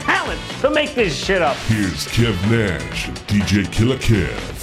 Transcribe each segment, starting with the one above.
talent to make this shit up. Here's Kev Nash DJ Killer Kev.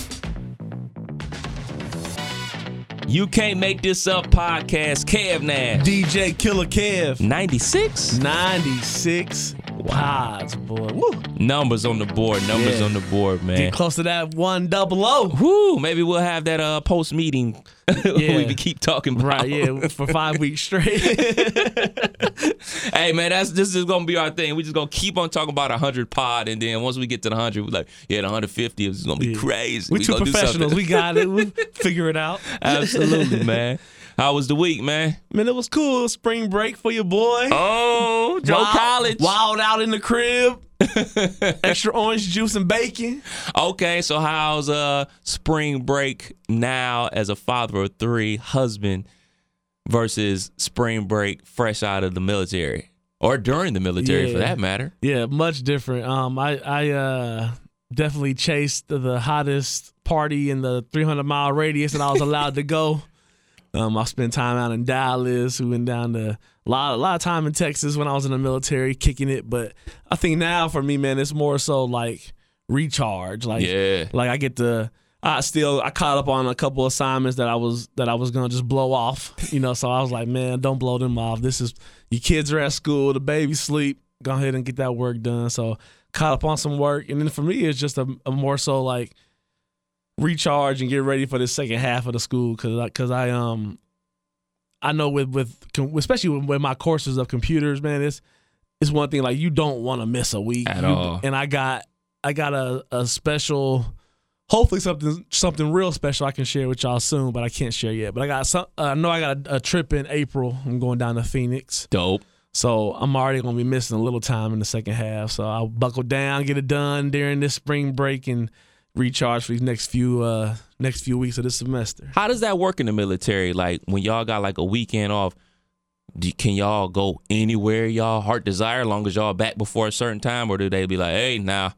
You can't make this up podcast. Kev Nash. DJ Killer Kev. 96? 96 pods, boy. Woo. Numbers on the board. Numbers Yeah. on the board, man. Get close to that one double O. Woo, maybe we'll have that uh post meeting Yeah. we can keep talking about. Right, yeah, for five weeks straight. hey man, that's this is gonna be our thing. We just gonna keep on talking about a hundred pod, and then once we get to the hundred, we're like, yeah, the hundred fifty is gonna be Yeah. crazy. we We two gonna do professionals. We got it. We figure it out. Absolutely, man. How was the week, man? Man, it was cool. Spring break for your boy. Oh, Joe Wild- College. Wild out in the crib. Extra orange juice and bacon. Okay, so how's uh spring break now as a father of three, husband versus spring break fresh out of the military or during the military for that matter? Yeah, much different. Um, I I uh definitely chased the hottest party in the 300 mile radius that I was allowed to go. Um, I spent time out in Dallas. We went down to a lot, a lot of time in Texas when I was in the military, kicking it. But I think now for me, man, it's more so like recharge. Like, Yeah. like I get to. I still I caught up on a couple assignments that I was that I was gonna just blow off, you know. So I was like, man, don't blow them off. This is your kids are at school, the baby sleep. Go ahead and get that work done. So caught up on some work, and then for me, it's just a, a more so like recharge and get ready for the second half of the school because because I, um I know with with especially with, with my courses of computers, man, it's it's one thing like you don't want to miss a week At You- all. And I got I got a a special. Hopefully something something real special I can share with y'all soon, but I can't share yet. But I got some. I know I got a, a trip in April. I'm going down to Phoenix. Dope. So I'm already gonna be missing a little time in the second half. So I'll buckle down, get it done during this spring break, and recharge for these next few uh next few weeks of this semester. How does that work in the military? Like when y'all got like a weekend off, do, can y'all go anywhere y'all heart desire, long as y'all back before a certain time, or do they be like, hey, now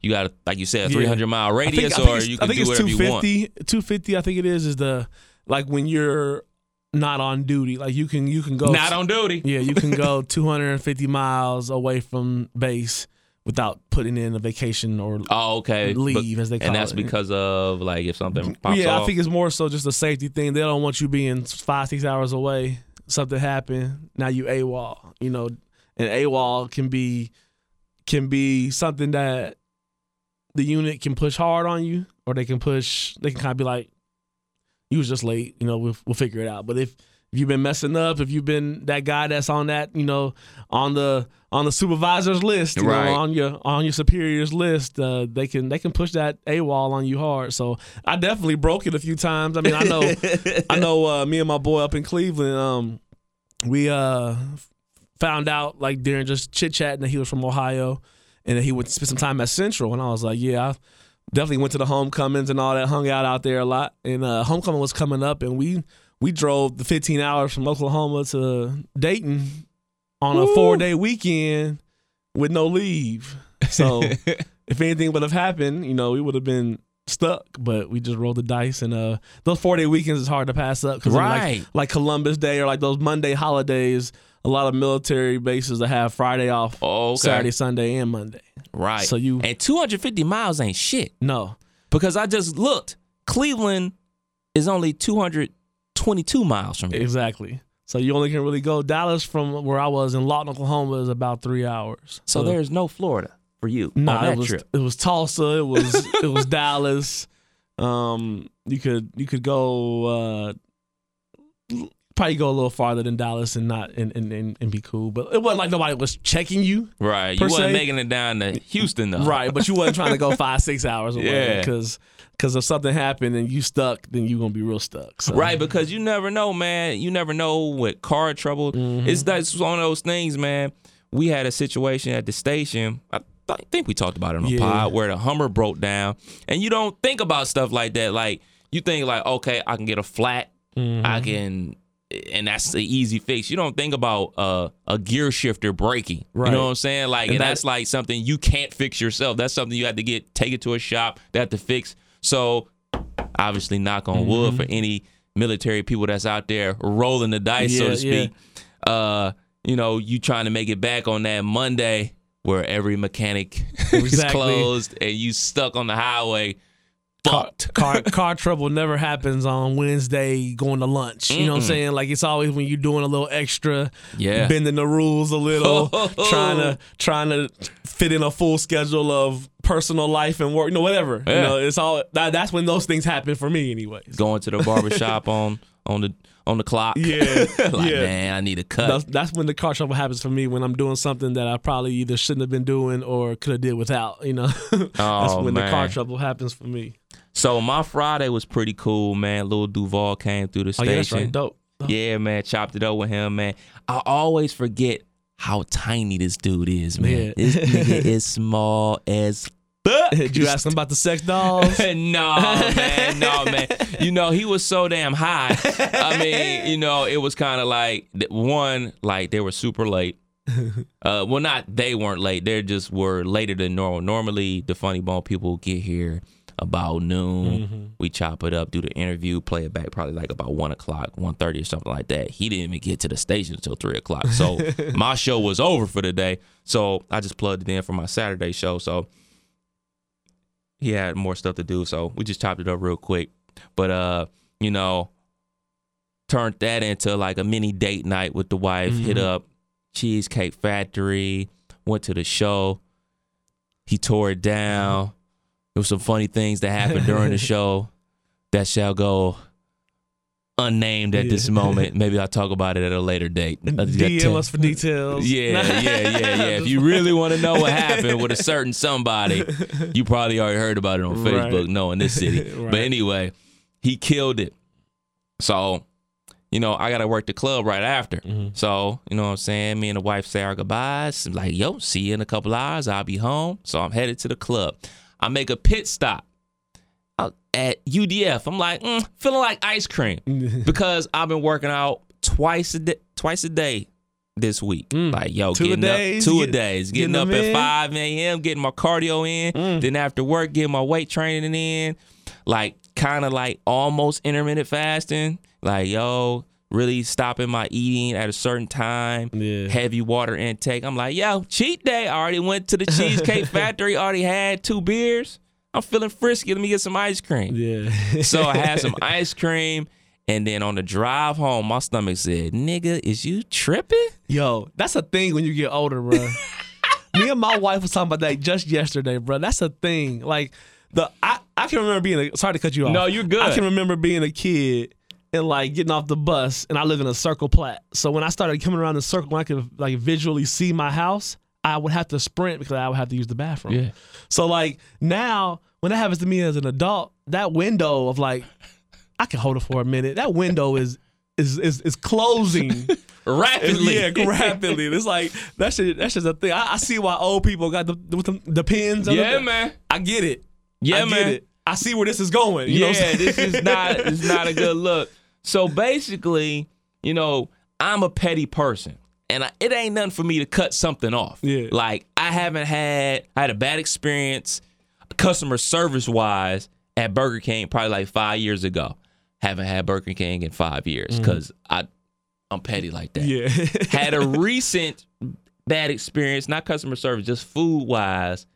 you got like you said, a Yeah. 300 mile radius, think or you I can think do it's whatever you want? 250, 250, I think it is, is the like when you're not on duty. Like you can you can go Not on duty. Yeah, you can go 250 miles away from base without putting in a vacation or Oh, okay. leave, as they call it. and that's it. because of like if something mm-hmm. pops yeah, off. I think it's more so just a safety thing. They don't want you being five, six hours away. Something happened. Now you AWOL. You know, and AWOL can be can be something that the unit can push hard on you, or they can push. They can kind of be like, "You was just late." You know, we'll, we'll figure it out. But if if you've been messing up, if you've been that guy that's on that, you know, on the on the supervisor's list, you know, on your on your superior's list, uh, they can they can push that a wall on you hard. So I definitely broke it a few times. I mean, I know I know uh, me and my boy up in Cleveland, um, we uh found out like during just chit chatting that he was from Ohio and that he would spend some time at Central, and I was like, yeah. I, Definitely went to the homecomings and all that, hung out out there a lot. And uh, homecoming was coming up, and we we drove the 15 hours from Oklahoma to Dayton on a four day weekend with no leave. So if anything would have happened, you know, we would have been stuck. But we just rolled the dice, and uh, those four day weekends is hard to pass up because Right. like, like Columbus Day or like those Monday holidays. A lot of military bases that have Friday off, Oh, okay. Saturday, Sunday, and Monday. right. So you and 250 miles ain't shit no, because I just looked. Cleveland is only 222 miles from here. Exactly. So you only can really go Dallas from where I was in Lawton, Oklahoma, is about three hours. So there's no Florida for you no, on that it was trip. it was Tulsa, it was it was Dallas. Um, you could you could go uh, probably go a little farther than Dallas and not and, and, and, and be cool, but it wasn't like nobody was checking you, Right. You wasn't se. making it down to Houston though. right? But you wasn't trying to go five six hours away Yeah. because because if something happened and you stuck, then you gonna be real stuck. So. Right, because you never know, man. You never know what car trouble. Mm-hmm. It's that's one of those things, man. we had a situation at the station. I th- think we talked about it on the Yeah. pod where the Hummer broke down, and you don't think about stuff like that. Like you think like, okay, I can get a flat, Mm-hmm. I can, and that's the easy fix. You don't think about uh, a gear shifter breaking. Right. You know what I'm saying? Like, and, And that- that's like something you can't fix yourself. That's something you have to get take it to a shop. They have to fix. So obviously, knock on wood for any military people that's out there rolling the dice, so to speak. Uh, you know, you trying to make it back on that Monday where every mechanic is closed and you stuck on the highway. Fucked. car car trouble never happens on Wednesday going to lunch. You know what I'm saying? Like it's always when you're doing a little extra, Yeah. bending the rules a little, trying to trying to fit in a full schedule of personal life and work, you know, whatever. You know, it's all that, that's when those things happen for me, anyways. Going to the barbershop on on the on the clock. Yeah, like, yeah. man, I need a cut. That's, that's when the car trouble happens for me when I'm doing something that I probably either shouldn't have been doing or could have did without. You know, that's Oh, when the car trouble happens for me. So my Friday was pretty cool, man. Lil Duval came through the station. Oh yeah, that's right. Dope. Dope. Yeah, man, chopped it up with him, man. I always forget how tiny this dude is, man. Yeah. This nigga is small as fuck. Did you ask him about the sex dolls? no, man, no, man. You know, he was so damn high. I mean, you know, it was kind of like one, like they were super late. Uh, well, not they weren't late. They just were later than normal. Normally, the Funny Bone people get here about noon. We chop it up, do the interview, play it back probably like about one o'clock, one thirty or something like that. He didn't even get to the station until three o'clock. So my show was over for the day. So I just plugged it in for my Saturday show. So he had more stuff to do, so we just chopped it up real quick. But uh, you know, turned that into like a mini date night with the wife. Hit up Cheesecake Factory, went to the show. He tore it down. There was some funny things that happened during the show that shall go unnamed at this moment. Maybe I'll talk about it at a later date. Uh, DM us for details. yeah, yeah, yeah, yeah. If you really want to know what happened with a certain somebody, you probably already heard about it on Right. Facebook, no, in this city. Right. But anyway, he killed it. So, you know, I got to work the club right after. Mm-hmm. So, you know what I'm saying? Me and the wife say our goodbyes. I'm like, yo, see you in a couple hours. I'll be home. So I'm headed to the club. I make a pit stop at UDF. I'm like, mm, feeling like ice cream because I've been working out twice a day, twice a day this week. Like, yo, Mm. Two getting days, up two a get- days, getting, getting up at in. 5 a.m., getting my cardio in. Mm. Then after work, getting my weight training in. Like, kind of like almost intermittent fasting. Like, yo, really stopping my eating at a certain time. Yeah. Heavy water intake. I'm like, yo, cheat day. I already went to the Cheesecake Factory, already had two beers. I'm feeling frisky. Let me get some ice cream. Yeah. So I had some ice cream, and then on the drive home, my stomach said, "Nigga, is you tripping?" Yo, that's a thing when you get older, bro. Me and my wife was talking about that just yesterday, bro. That's a thing. Like the I, I can remember being a sorry to cut you off. No, you're good. I can remember being a kid and like getting off the bus and I live in a circle plat. So when I started coming around the circle when I could like visually see my house, I would have to sprint because I would have to use the bathroom. Yeah. So like now when that happens to me as an adult, that window of like I can hold it for a minute. That window is is is, is closing. Rapidly. Yeah, rapidly. It's like that's just, that's just a thing. I, I see why old people got the with the, the pins. Yeah, man. I get it. Yeah, I get man. it. I see where this is going. You know what I'm yeah, saying? this is not it's not a good look. So basically, you know, I'm a petty person. And I, it ain't nothing for me to cut something off. Yeah. Like I haven't had I had a bad experience customer service wise at Burger King probably like five years ago. Haven't had Burger King in five years mm. because I I'm petty like that. Yeah. had a recent bad experience, not customer service, just food wise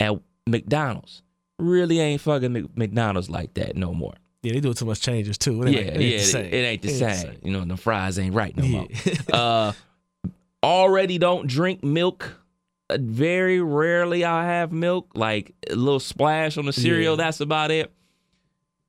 at McDonald's. Really ain't fucking McDonald's like that no more. Yeah, they do too much changes too. It Yeah, ain't- yeah, it ain't the it, same. it ain't the same. You know, the fries ain't right no Yeah. more. uh, already don't drink milk. Uh, Very rarely I have milk, like a little splash on the cereal. Yeah. That's about it.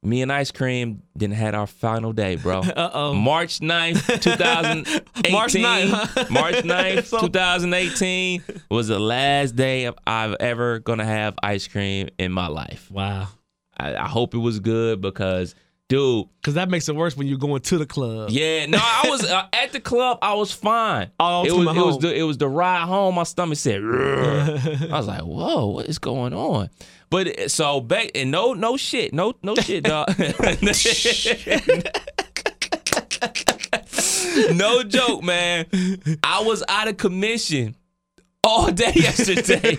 Me and ice cream didn't had our final day, bro. Uh-oh. March 9th, 2018. March 9th, huh? March 9th, 2018 was the last day I've ever gonna have ice cream in my life. Wow. I, I hope it was good because dude. Because that makes it worse when you're going to the club. Yeah, no, I was uh, at the club. I was fine. Oh, it was it was the, it was the ride home. My stomach said. I was like, whoa, what is going on? But so back and no no shit, no no shit, dog. no joke, man. I was out of commission all day yesterday.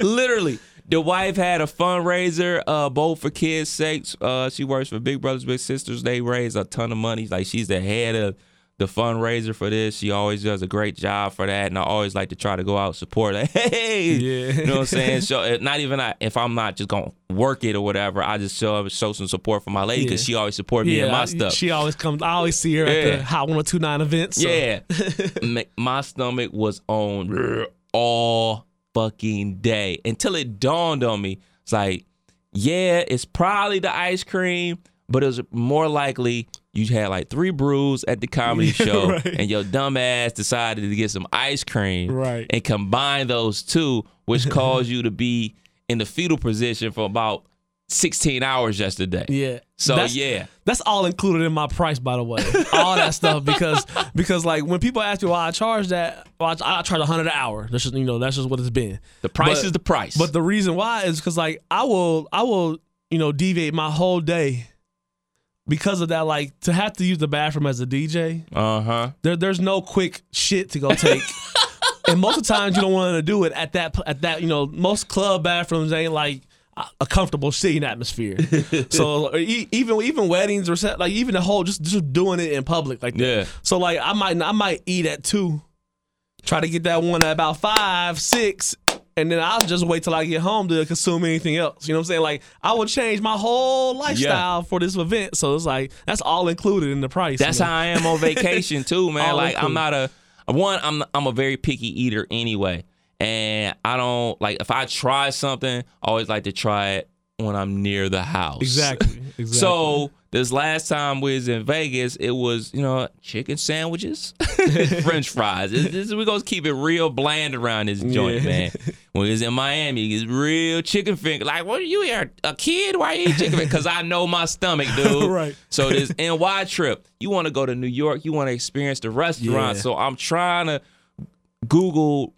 Literally. The wife had a fundraiser, uh, both for kids' sakes. Uh, she works for Big Brothers Big Sisters. They raise a ton of money. Like she's the head of the fundraiser for this. She always does a great job for that, and I always like to try to go out and support. Like, hey, Yeah. you know what I'm saying? So uh, not even I, if I'm not just gonna work it or whatever, I just show show some support for my lady because Yeah. she always support me and my stuff. She always comes. I always see her at the Hot 1029 events. so- Yeah. My stomach was on all fucking day until it dawned on me. It's like, yeah, it's probably the ice cream, but it was more likely you had like three brews at the comedy show right. and your dumb ass decided to get some ice cream Right. and combine those two, which caused you to be in the fetal position for about 16 hours yesterday. Yeah. So, That's- yeah. That's all included in my price, by the way. all that stuff because because like when people ask me why I charge that, well, I, I charge a hundred an hour. That's just you know that's just what it's been. The price But- is the price. But the reason why is because like I will I will you know deviate my whole day because of that. Like to have to use the bathroom as a DJ, uh huh. there there's no quick shit to go take. and most of the times you don't want to do it at that at that you know most club bathrooms ain't like a- comfortable seating atmosphere. so even even weddings or set, like even the whole just just doing it in public like that. Yeah. So like I might I might eat at two, try to get that one at about five six. And then I'll just wait till I get home to consume anything else. You know what I'm saying? Like I would change my whole lifestyle for this event. So it's like that's all included in the price. That's man. how I am on vacation too, man. Like I'm not a one. I'm I'm a very picky eater anyway, and I don't like if I try something. I always like to try it when I'm near the house. Exactly. exactly. So this last time we was in Vegas, it was you know chicken sandwiches, French fries. This, this, we gonna keep it real bland around this joint, Yeah. man. When we was in Miami, it's real chicken finger. Like, what are you here, a kid? Why you eat chicken finger? Because I know my stomach, dude. Right. So this NY trip, you want to go to New York, you want to experience the restaurant. Yeah. So I'm trying to Google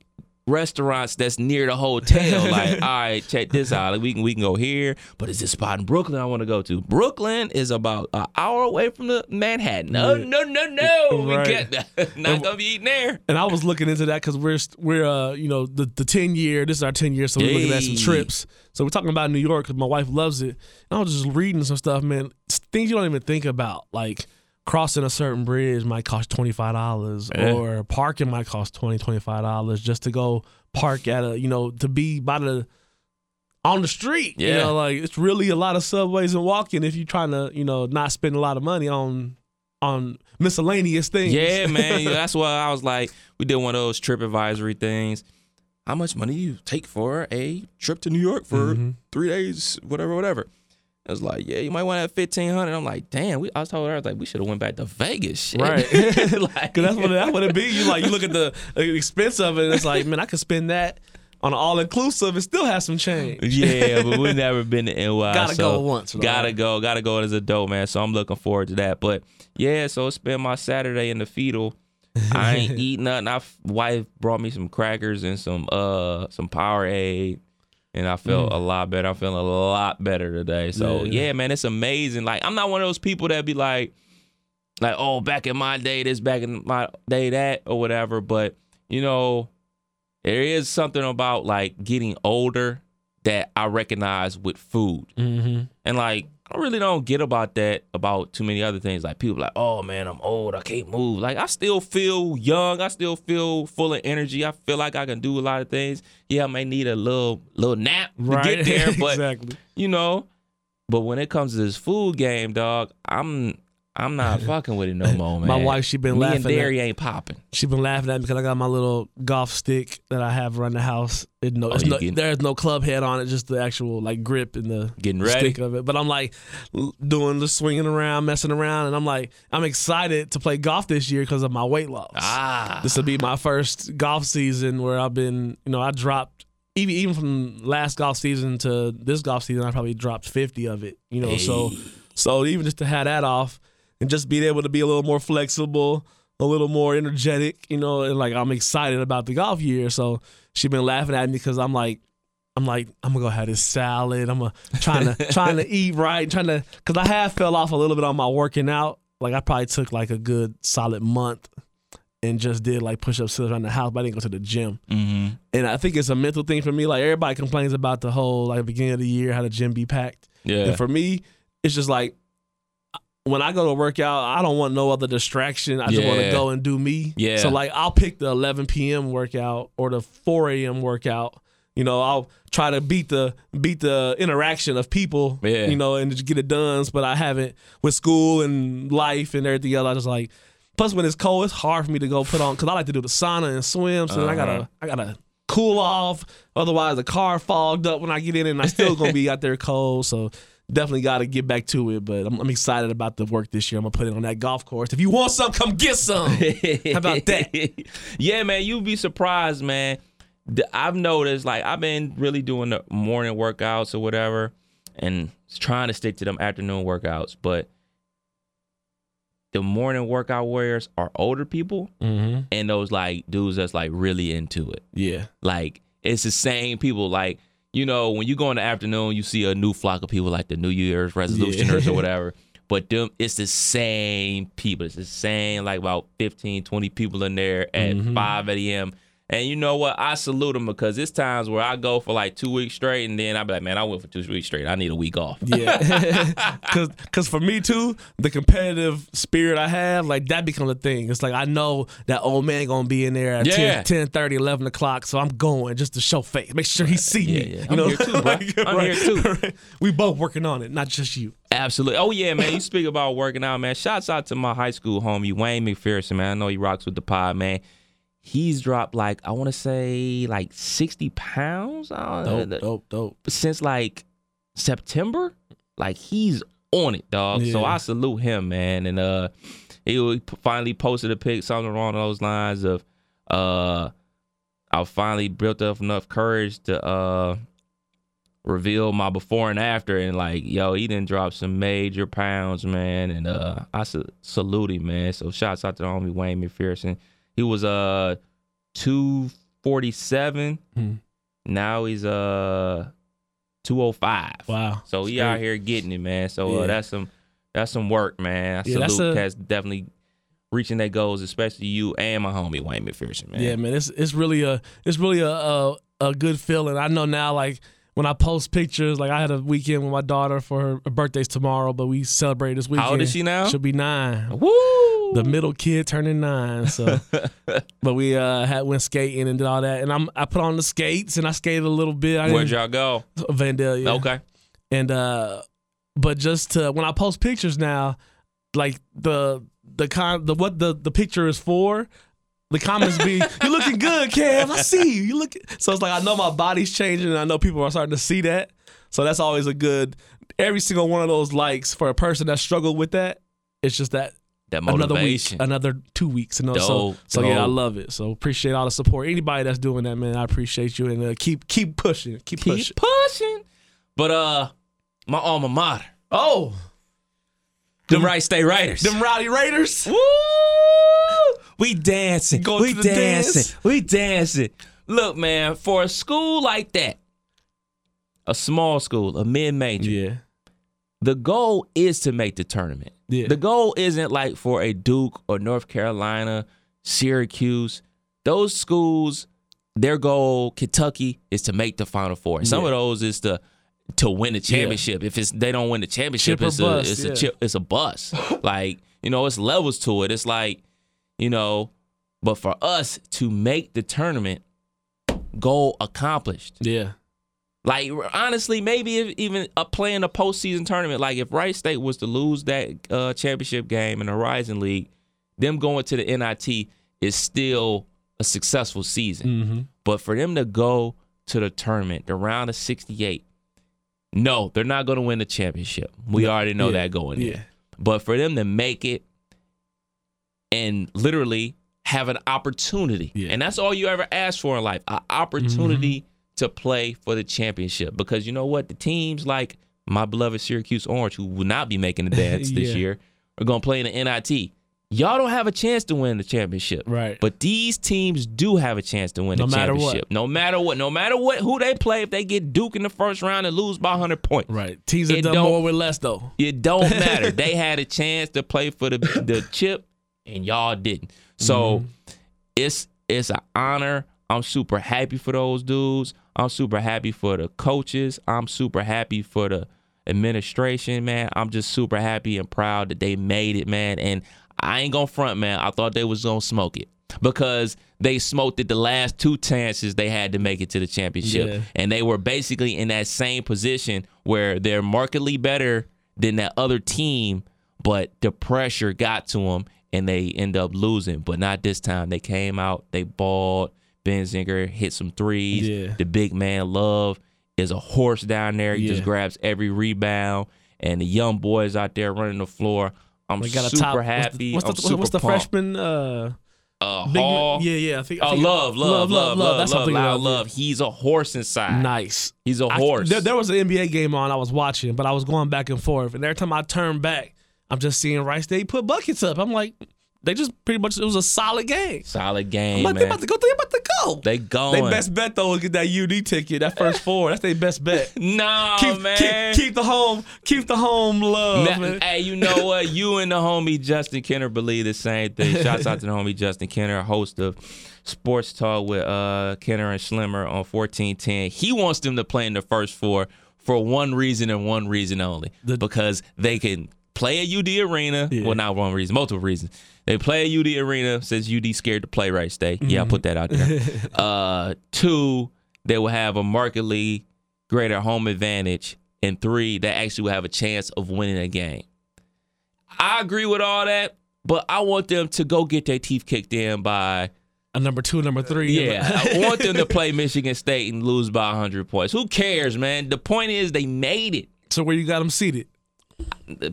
restaurants that's near the hotel. Like, all right, check this out. Like, we can we can go here, but is this spot in Brooklyn I want to go to? Brooklyn is about an hour away from the Manhattan. No, Yeah. no, no, no. Right. We get that. not gonna be eating there. and I was looking into that because we're we're uh you know the the ten year this is our ten year so we're looking at some trips so we're talking about New York because my wife loves it and I was just reading some stuff man things you don't even think about like crossing a certain bridge might cost twenty five dollars Yeah. or parking might cost 20 25 dollars just to go park at a you know to be by the on the street you Yeah. know like it's really a lot of subways and walking if you're trying to you know not spend a lot of money on on miscellaneous things Yeah, man. That's why I was like, we did one of those trip advisory things. How much money do you take for a trip to New York for Mm-hmm. three days, whatever, whatever? I was like, yeah, you might want to have fifteen hundred. I'm like, damn. We, I was told her I was like, we should have went back to Vegas. Shit. Right. like, Cause that's what that would it be. You like you look at the expense of it, and it's like, man, I could spend that on an all inclusive and still have some change. yeah, but we've never been to NY. Gotta so go once, right? Gotta go. Gotta go as a dope man. So I'm looking forward to that. But yeah, so I spend my Saturday in the fetal. I ain't eat nothing. I wife brought me some crackers and some uh some Powerade, and I felt a lot better. I'm feeling a lot better today. So Mm. Yeah. yeah, man, it's amazing. Like I'm not one of those people that be like, like oh, back in my day this, back in my day that, or whatever. But you know, there is something about like getting older that I recognize with food. Mm-hmm. And like, I really don't get about that about too many other things. Like people like, oh man, I'm old, I can't move. Like I still feel young, I still feel full of energy. I feel like I can do a lot of things. Yeah, I may need a little little nap Right. to get there, but exactly. you know. But when it comes to this food game, dog, I'm I'm not fucking with it no more, man. My wife, she been Me laughing and at- dairy ain't popping. She been laughing at me because I got my little golf stick that I have around the house. It no, it's Oh, no getting- there's no club head on it, just the actual like grip and the Getting ready? stick of it. But I'm like doing the swinging around, messing around, and I'm like I'm excited to play golf this year because of my weight loss. Ah, This will be my first golf season where I've been, you know, I dropped even even from last golf season to this golf season, I probably dropped fifty of it. You know, so So even just to have that off and just being able to be a little more flexible, a little more energetic, you know, and like I'm excited about the golf year. So she's been laughing at me because I'm like, I'm like, I'm gonna go have this salad. I'm gonna trying to trying to eat right, trying to because I have fell off a little bit on my working out. Like I probably took like a good solid month and just did like push ups around the house, but I didn't go to the gym. Mm-hmm. And I think it's a mental thing for me. Like everybody complains about the whole like beginning of the year, how the gym be packed. Yeah. And for me, it's just like when I go to work out, I don't want no other distraction. I just want to go and do me. Yeah. So like I'll pick the 11 p.m. workout or the 4 a.m. workout. You know, I'll try to beat the beat the interaction of people. Yeah. You know, and just get it done. But I haven't with school and life and everything else. I just like. Plus, when it's cold, it's hard for me to go put on because I like to do the sauna and swim. So then I Uh-huh. gotta I gotta cool off. Otherwise, the car fogged up when I get in, and I still gonna be out there cold. So definitely got to get back to it. But I'm, I'm excited about the work this year. I'm gonna put it on that golf course. If you want some, come get some. How about that? yeah, man, you'd be surprised, man. I've noticed, like, I've been really doing the morning workouts or whatever, and trying to stick to them afternoon workouts. But the morning workout warriors are older people, Mm-hmm. and those like dudes that's like really into it. Yeah. Like it's the same people. Like you know, when you go in the afternoon, you see a new flock of people like the New Year's resolutioners Yeah. or whatever. But them, it's the same people. It's the same like about 15, 20 people in there at Mm-hmm. 5 a.m. And you know what? I salute them because it's times where I go for like two weeks straight, and then I be like, man, I went for two weeks straight. I need a week off. Yeah, because cause for me too, the competitive spirit I have, like that becomes a thing. It's like I know that old man gonna be in there at Yeah. 10, 10 30, 11 o'clock, so I'm going just to show face, make sure he see Yeah, me. yeah. You I'm know, here too, bro. I'm here too. right. We both working on it, not just you. Absolutely. Oh yeah, man. You speak about working out, man. Shouts out to my high school homie Wayne McPherson, man. I know he rocks with the pod, man. He's dropped like I want to say like sixty pounds uh, Dope, dope, dope. since like September. Like he's on it, dog. So I salute him, man. And uh, he finally posted a pic, something along those lines of uh, I finally built up enough courage to uh reveal my before and after and like yo he didn't drop some major pounds man and uh i sa- salute him man so shouts out to the homie wayne mcpherson he was uh 247 Hmm. now he's uh 205 Wow. so he That's out here getting it man so uh, that's some that's some work man i Yeah, that's a- definitely reaching their goals especially you and my homie wayne mcpherson man Yeah, man, it's it's really a it's really a, a a good feeling. I know now, like when I post pictures, like I had a weekend with my daughter for her, her birthday's tomorrow, but we celebrate this weekend. How old is she now? She'll be nine. Woo! The middle kid turning nine. So, but we uh had went skating and did all that, and I'm I put on the skates and I skated a little bit. I where'd y'all go Vandalia. okay And uh, but just to when I post pictures now, like the the con the what the the picture is for. The comments be, "You're looking good, Kev. I see you. You look." So it's like I know my body's changing, and I know people are starting to see that. So that's always a good. Every single one of those likes for a person that struggled with that, it's just that that another week, another two weeks, you know. So, Dope, so yeah, I love it. So appreciate all the support. Anybody that's doing that, man, I appreciate you, and uh, keep keep pushing, keep, keep pushing. pushing. But uh, my alma mater, Oh, them Wright State Raiders. them rowdy Raiders. Woo! We dancing. We dancing. dance. We dancing. Look, man, for a school like that, a small school, a mid major, Yeah, the goal is to make the tournament. Yeah. The goal isn't like for a Duke or North Carolina, Syracuse. Those schools, their goal, Kentucky, is to make the Final Four. Some Yeah. of those is to to win the championship. If it's they don't win the championship, Chip it's a bust, it's yeah. a chip, it's a bust. like you know, it's levels to it. It's like you know, but for us to make the tournament, goal accomplished. yeah, Like honestly, maybe if even uh, playing a postseason tournament, like if Wright State was to lose that uh, championship game in the Horizon League, them going to the NIT is still a successful season. mm-hmm. But for them to go to the tournament, the round of 68, no, they're not going to win the championship. We already know yeah, that going in. yeah. But for them to make it and literally have an opportunity, Yeah. and that's all you ever ask for in life, an opportunity to play for the championship. Because you know what? The teams like my beloved Syracuse Orange, who will not be making the dance this year, are going to play in the NIT. Y'all don't have a chance to win the championship. Right. But these teams do have a chance to win No the matter what. championship. No matter what. No matter what who they play, if they get Duke in the first round and lose by 100 points. Right. Teams have done more with less though. It don't matter. they had a chance to play for the the chip, and y'all didn't. So Mm-hmm. it's it's an honor. I'm super happy for those dudes. I'm super happy for the coaches. I'm super happy for the administration, man. I'm just super happy and proud that they made it, man. And I ain't gonna front, man. I thought they was gonna smoke it because they smoked it the last two chances they had to make it to the championship, Yeah. and they were basically in that same position where they're markedly better than that other team, but the pressure got to them and they end up losing. But not this time. They came out, they balled. Benzinger hit some threes. Yeah. The big man Love is a horse down there. He just grabs every rebound, and the young boys out there running the floor. I'm They got super top. happy. What's the, what's the, what's the freshman? Uh, Uh, Hall. yeah, yeah. I think. I Oh, think- love, love, love, love, Love. That's love, something. loud love. He's a horse inside. Nice. He's a I- horse. there, there was an NBA game on I was watching, but I was going back and forth, and every time I turned back, I'm just seeing Wright State put buckets up. I'm like, they just pretty much it was a solid game. Solid I'm game, like, they man. about to go. They about to go. They going. They best bet though is get that UD ticket, that first four. That's their best bet. no, keep, man. keep keep the home, keep the home love, Now- man. hey, you know what? You and the homie Justin Kenner believe the same thing. Shouts out to the homie Justin Kenner, host of Sports Talk with uh, Kenner and Schlimmer on 1410. He wants them to play in the first four for one reason and one reason only. The- because they can play at UD Arena. Yeah. Well, not one reason, multiple reasons. They play at UD Arena since UD scared to play Wright State. Mm-hmm. Yeah, I put that out there. uh, two, they will have a markedly greater home advantage. And three, they actually will have a chance of winning a game. I agree with all that, but I want them to go get their teeth kicked in by A number two, number three. yeah. I want them to play Michigan State and lose by 100 points. Who cares, man? The point is they made it. so where you got them seated?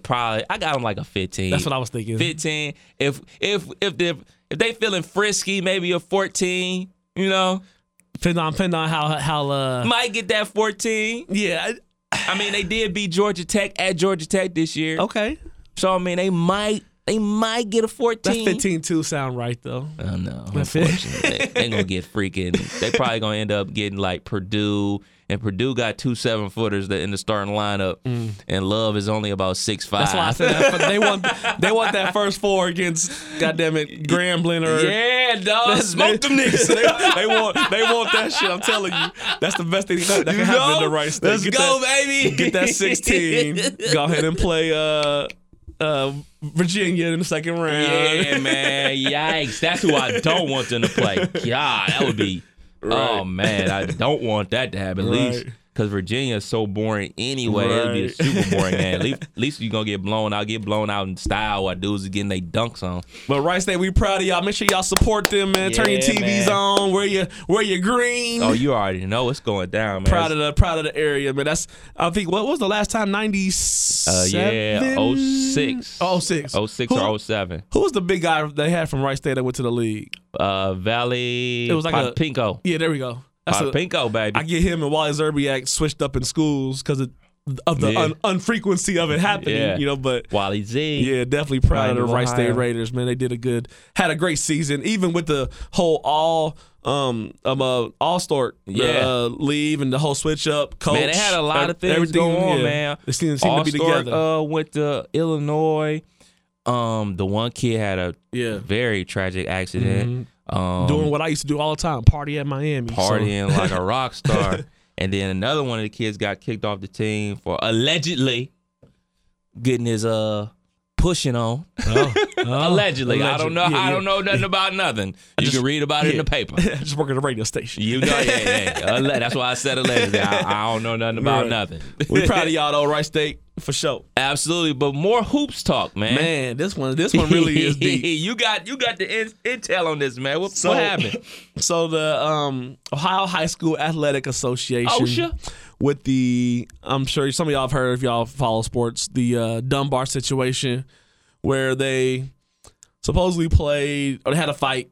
Probably I got them like a 15. That's what I was thinking. 15. If if if they if they feeling frisky, maybe a 14. You know, Depending on depending on how how uh might get that 14. yeah I mean, they did beat Georgia Tech at Georgia Tech this year. okay. So I mean, they might they might get a 14. That 15 2 sound right though. Oh no! Unfortunately, they, they gonna get freaking. They probably gonna end up getting like Purdue, and Purdue got two seven footers that in the starting lineup, and Love is only about six five. Mm. That's why I said that. They want they want that first four against goddamn it Grambling or yeah, dog, smoke them niggas. they, they want they want that shit. I'm telling you, that's the best thing that, that can happen in the Wright State. Let's Get go, that, baby. Get that 16. go ahead and play uh uh Virginia in the second round. Yeah, man. Yikes. That's who I don't want them to play. God, that would be. Oh man, I don't want that to happen. At least Right. Because Virginia is so boring anyway. It'll be a super boring game. At least, at least you're gonna get blown out. Get blown out in style while dudes are getting their dunks on. But Wright State, we proud of y'all. Make sure y'all support them, man. Turn your TVs man. on. Wear your wear your green. Oh, you already know what's going down, man. proud of the proud of the area, man. That's I think what was the last time? Ninety Uh, yeah, 06. Oh, 06. 06 Who, or 07. who was the big guy they had from Wright State that went to the league? Uh, Valley. It was like a- Pinko. Yeah, there we go. That's a, Pinko, baby. I get him and Wally Szczerbiak switched up in schools because of, of the Yeah. un, unfrequency of it happening. Yeah. You know, but Wally Z. yeah, definitely proud of the of Wright State Raiders, man. They did a good, had a great season, even with the whole all um um uh, all star Yeah. uh, leave and the whole switch up. Coach, Man, they had a lot of things everything, going on, yeah. man. They seem, seem to be together. Uh, went to Illinois. Um, the one kid had a yeah, very tragic accident. Um, doing what I used to do all the time, party at Miami. so- partying like a rock star. and then another one of the kids got kicked off the team for allegedly getting his uh pushing on. Oh, oh, allegedly. I don't know. Yeah, I yeah. don't know nothing about nothing. You just- can read about it in the paper. I Just work at a radio station. You know, yeah, yeah. That's why I said allegedly. I, I don't know nothing about Right. nothing. We proud of y'all though, Wright State for sure. Absolutely, but more hoops talk, man. Man, this one, this one really is deep. you got you got the in, intel on this, man. What, So- what happened? So the um, Ohio High School Athletic Association, OSHA? With the I'm sure some of y'all have heard if y'all follow sports, the uh, Dunbar situation where they supposedly played or they had a fight,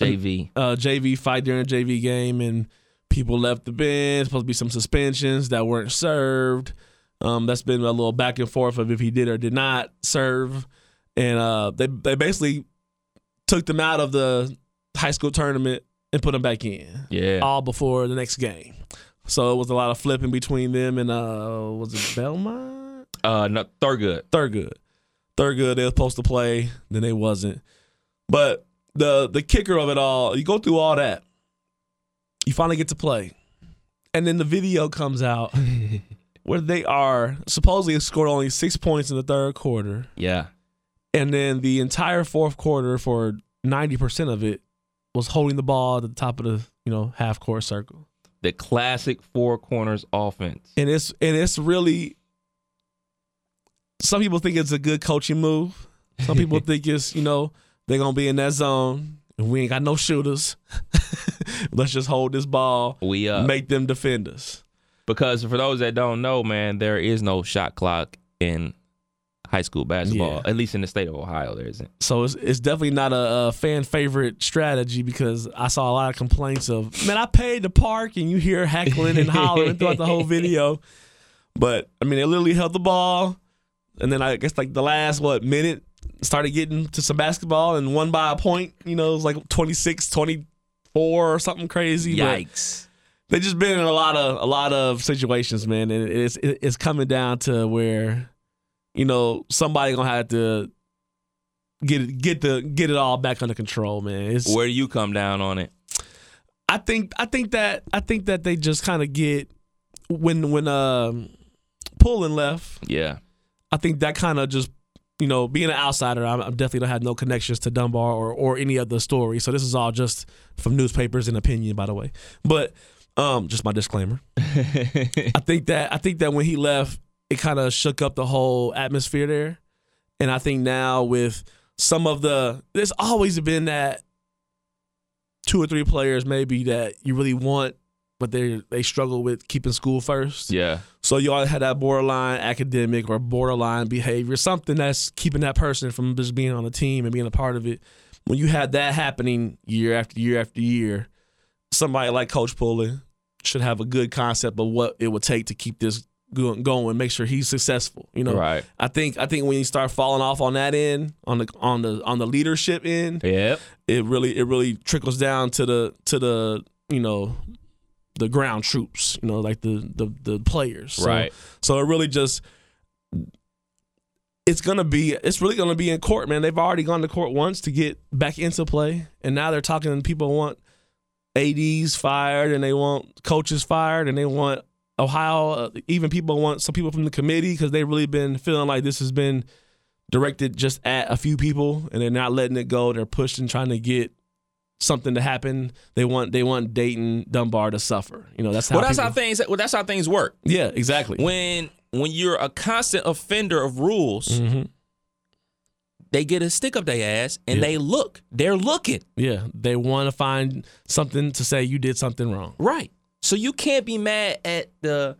JV. uh, JV fight during a JV game, and people left the bench. Supposed to be some suspensions that weren't served. Um, that's been a little back and forth of if he did or did not serve, and uh, they they basically took them out of the high school tournament and put them back in Yeah. all before the next game. So it was a lot of flipping between them and uh, was it Belmont? Uh, no, Thurgood. Thurgood. Thurgood, they were supposed to play, then they wasn't. But the the kicker of it all, you go through all that, you finally get to play, and then the video comes out where they are supposedly scored only six points in the third quarter, Yeah. and then the entire fourth quarter for ninety percent of it was holding the ball at the top of the you know half court circle. The classic four corners offense. and it's and it's really some people think it's a good coaching move. Some people think it's you know they're gonna be in that zone and we ain't got no shooters. Let's just hold this ball We uh make them defend us because for those that don't know, man, there is no shot clock in high school basketball. Yeah. At least in the state of Ohio, there isn't. so it's, it's definitely not a, a fan favorite strategy because I saw a lot of complaints of man I paid to park and you hear heckling and hollering throughout the whole video but I mean they literally held the ball and then I guess like the last what minute started getting to some basketball and won by a point you know it was like 26 24 or something crazy but Yikes. they just been in a lot of a lot of situations man and it's it's coming down to where you know somebody gonna have to get it get the get it all back under control man it's Where do you come down on it? I think I think that I think that they just kind of get when when um Pullen left Yeah. I think that kind of just, you know, being an outsider, I'm, I'm definitely don't have no connections to Dunbar or, or any of the story. So this is all just from newspapers and opinion, by the way. But um, just my disclaimer. I think that I think that when he left, it kind of shook up the whole atmosphere there, and I think now with some of the, there's always been that two or three players maybe that you really want, but they they struggle with keeping school first. Yeah. So you all had that borderline academic or borderline behavior, something that's keeping that person from just being on the team and being a part of it. When you had that happening year after year after year, somebody like Coach Pullen should have a good concept of what it would take to keep this going, and make sure he's successful. You know, Right. I think I think when you start falling off on that end, on the on the on the leadership end, Yep. it really it really trickles down to the to the you know the ground troops you know like the the, the players So- Right. so it really just it's gonna be it's really gonna be in court man they've already gone to court once to get back into play and now they're talking and people want ads fired and they want coaches fired and they want ohio uh, even people want some people from the committee because they've really been feeling like this has been directed just at a few people and they're not letting it go they're pushing trying to get something to happen they want they want dayton dunbar to suffer you know that's how Well, that's people- how things. Well, that's how things work. yeah exactly When when you're a constant offender of rules, Mhm. they get a stick up their ass and Yeah. they look. They're looking. Yeah, they want to find something to say you did something wrong. Right. So you can't be mad at the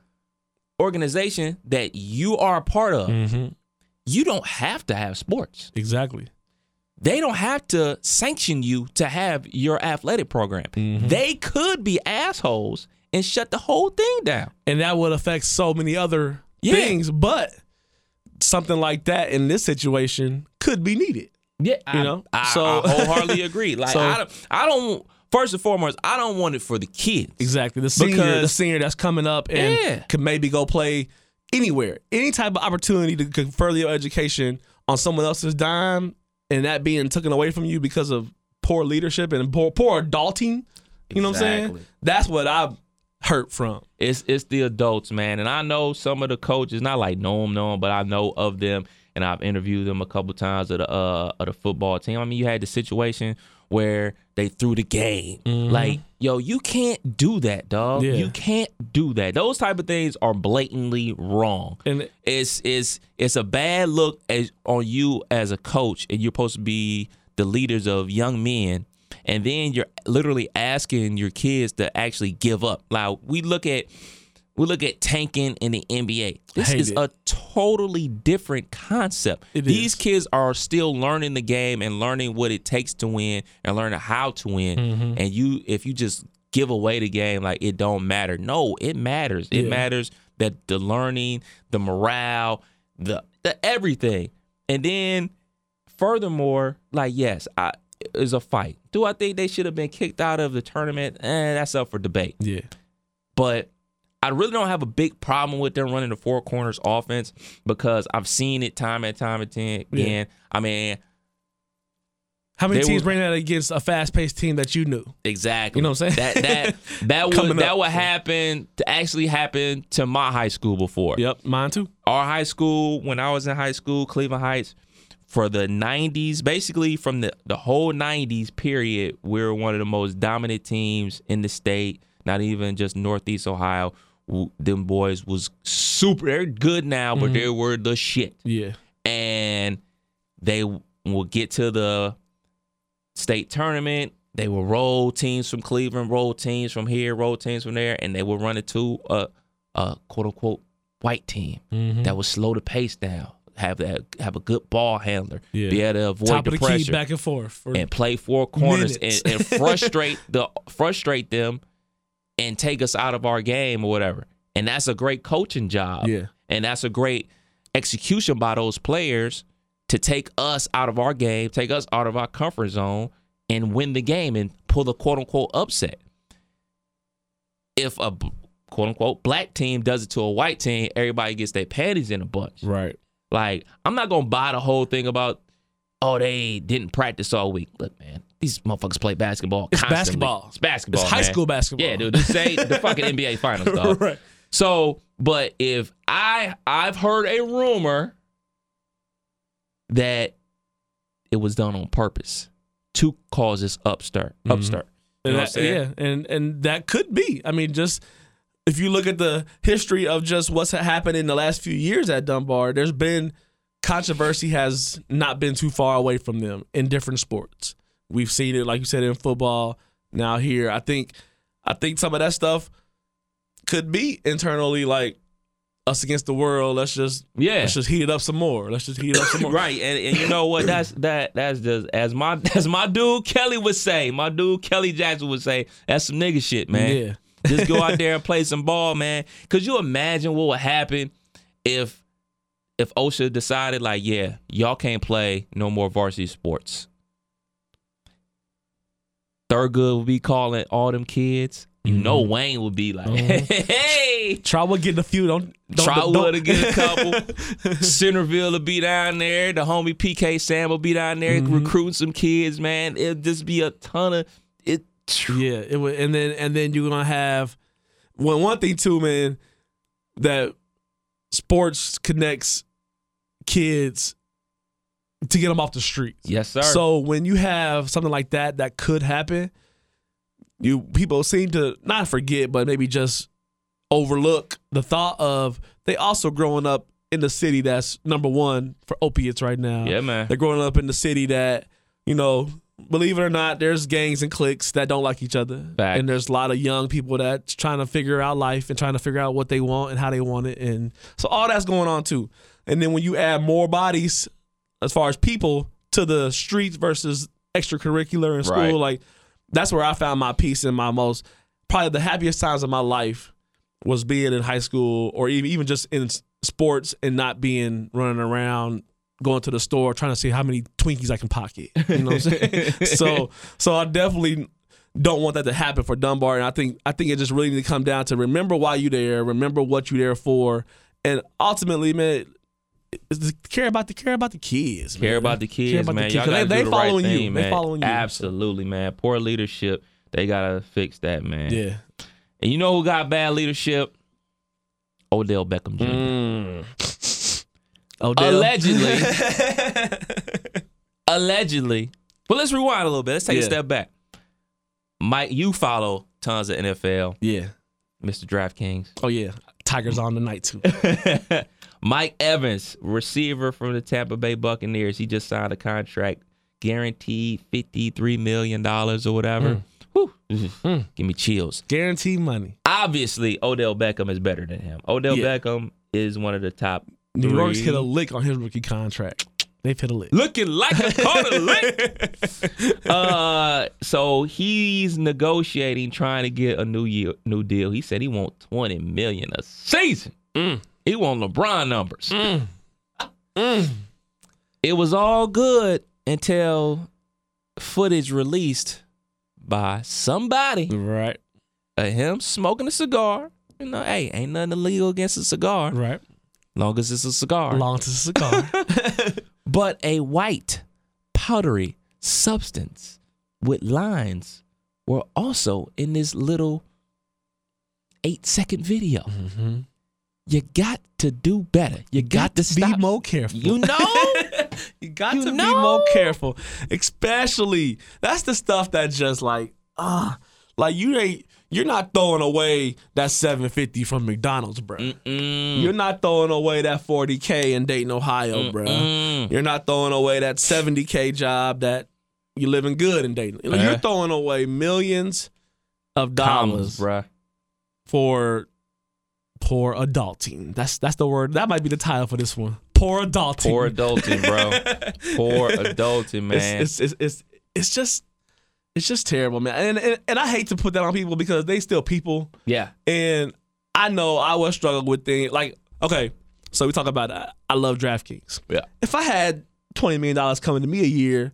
organization that you are a part of. Mm-hmm. You don't have to have sports. Exactly. They don't have to sanction you to have your athletic program. Mm-hmm. They could be assholes and shut the whole thing down. And that would affect so many other Yeah. things, but something like that in this situation could be needed. Yeah, You I, know? I, So- I wholeheartedly agree. Like So- I, don't, I don't. First and foremost, I don't want it for the kids. Exactly. The senior, the senior that's coming up and Yeah. could maybe go play anywhere, any type of opportunity to could further your education on someone else's dime, and that being taken away from you because of poor leadership and poor poor adulting. You know what I'm saying? That's what I'm hurt from. It's it's the adults, man, and I know some of the coaches. Not like know them, know them, but I know of them, and I've interviewed them a couple times of the uh of the football team. I mean, you had the situation where they threw the game. Like, yo, you can't do that, dog. Mm-hmm. Yeah. You can't do that. Those type of things are blatantly wrong. And it's it's it's a bad look as, on you as a coach, and you're supposed to be the leaders of young men, and then you're literally asking your kids to actually give up. Like we look at we look at tanking in the NBA. This is it. a totally different concept. It These is. kids are still learning the game and learning what it takes to win and learning how to win. Mm-hmm. And you if you just give away the game like it don't matter. No, it matters. It Yeah. matters that the learning, the morale, the the everything. And then furthermore, like yes, I is a fight. Do I think they should have been kicked out of the tournament? Eh, that's up for debate. Yeah. But I really don't have a big problem with them running the four corners offense because I've seen it time and time and time again. I mean, How many teams were- bring that against a fast paced team that you knew? exactly. You know what I'm saying? That that that would that would happen to actually happen to my high school before. Yep, mine too. Our high school when I was in high school, Cleveland Heights, for the 90s, basically from the the whole 90s period, we were one of the most dominant teams in the state. Not even just Northeast Ohio. Them boys was super. They're good now, but they were the shit. Yeah. and they will get to the state tournament. They will roll teams from Cleveland, roll teams from here, roll teams from there, and they will run into a, a quote unquote white team Mm-hmm. that will slow the pace down, have that have a good ball handler, Yeah. be able to avoid Top the, of the pressure key, back and forth. For, and play four corners and, and frustrate the frustrate them and take us out of our game or whatever. And that's a great coaching job. Yeah. And that's a great execution by those players to take us out of our game, take us out of our comfort zone, and win the game and pull the quote unquote upset. If a quote unquote black team does it to a white team, everybody gets their panties in a bunch. right. Like, I'm not gonna buy the whole thing about, oh, they didn't practice all week. Look, man, these motherfuckers play basketball. It's constantly. basketball. It's basketball. It's high man. school basketball. Yeah, dude. This ain't the fucking NBA finals, dog. right. So, but if I I've heard a rumor that it was done on purpose to cause this upstart, mm-hmm. upstart. You know And I'm that- yeah, and and that could be. I mean, just if you look at the history of just what's happened in the last few years at Dunbar, there's been controversy has not been too far away from them in different sports. We've seen it, like you said, in football. Now here, I think, I think some of that stuff could be internally like us against the world. Let's just Yeah. let's just heat it up some more. Let's just heat it up some more. right, and, and you know what? That's that. That's just as my as my dude Kelly would say. My dude Kelly Jackson would say. That's some nigga shit, man. Yeah. Just go out there and play some ball, man. Could you imagine what would happen if if OSHA decided like, yeah, y'all can't play no more varsity sports. Thurgood would be calling all them kids. You know Wayne would be like, hey, Try would get a few. Don't, don't Trotwood to get a couple. Centerville will be down there. The homie PK Sam will be down there Mm-hmm. recruiting some kids, man. It'll just be a ton of it. Yeah, it would, and then and then you're gonna have one one thing too, man. That sports connects kids to get them off the streets. Yes, sir. So when you have something like that that could happen, you people seem to not forget, but maybe just overlook the thought of they also growing up in the city that's number one for opiates right now. Yeah, man. They're growing up in the city that, you know, believe it or not, there's gangs and cliques that don't like each other. Facts. And there's a lot of young people that's trying to figure out life and trying to figure out what they want and how they want it. And so all that's going on too. And then when you add more bodies as far as people to the streets versus extracurricular in school, Right. like that's where I found my peace in my most probably the happiest times of my life was being in high school or even even just in sports and not being running around going to the store trying to see how many Twinkies I can pocket. You know what I'm saying? so so I definitely don't want that to happen for Dunbar and I think I think it just really need to come down to remember why you there, remember what you there for, and ultimately, man, care about the care about the kids. Care man. about the kids, Care about the man. kids, Y'all gotta they, do the right following thing, you. man. They following you. Absolutely, man. Poor leadership. They gotta fix that, man. Yeah. And you know who got bad leadership? Odell Beckham Jr. Mm. Odell. Allegedly. allegedly. But let's rewind a little bit. Let's take a step back. Mike, you follow tons of NFL, Yeah. Mr. DraftKings. Oh yeah. Tigers on tonight too. Mike Evans, receiver from the Tampa Bay Buccaneers, he just signed a contract, guaranteed fifty-three million dollars or whatever. Hmm. Whew. Hmm. Give me chills. Guaranteed money. Obviously, Odell Beckham is better than him. Odell Yeah. Beckham is one of the top. New York's hit a lick on his rookie contract. They've hit a lick. looking like a corner lick. uh, so he's negotiating, trying to get a new year, new deal. He said he want twenty million a season. Mm. He want LeBron numbers. It was all good until footage released by somebody Right. of him smoking a cigar. You know, hey, ain't nothing illegal against a cigar, Right. long as it's a cigar. Long to a cigar. but a white, powdery substance with lines were also in this little eight second video. Mm-hmm. You got to do better. You got, to be stop. more careful. You know? You got You to be more careful, especially that's the stuff that just like ah, like you ain't you're not throwing away that 750 from McDonald's, bro. Mm. You're not throwing away that 40k in Dayton, Ohio, bro. Mm. You're not throwing away that 70k job that you're living good in Dayton. You're Uh-huh. throwing away millions of Commas, dollars bruh. for poor adulting. That's that's the word. That might be the title for this one. Poor adulting. Poor adulting, bro. Poor adulting, man. It's, it's, it's, it's, it's just it's just terrible, man. And, and and I hate to put that on people because they still people. yeah. And I know I was struggling with things like okay, so we talk about uh, I love DraftKings. Yeah. If I had twenty million dollars coming to me a year,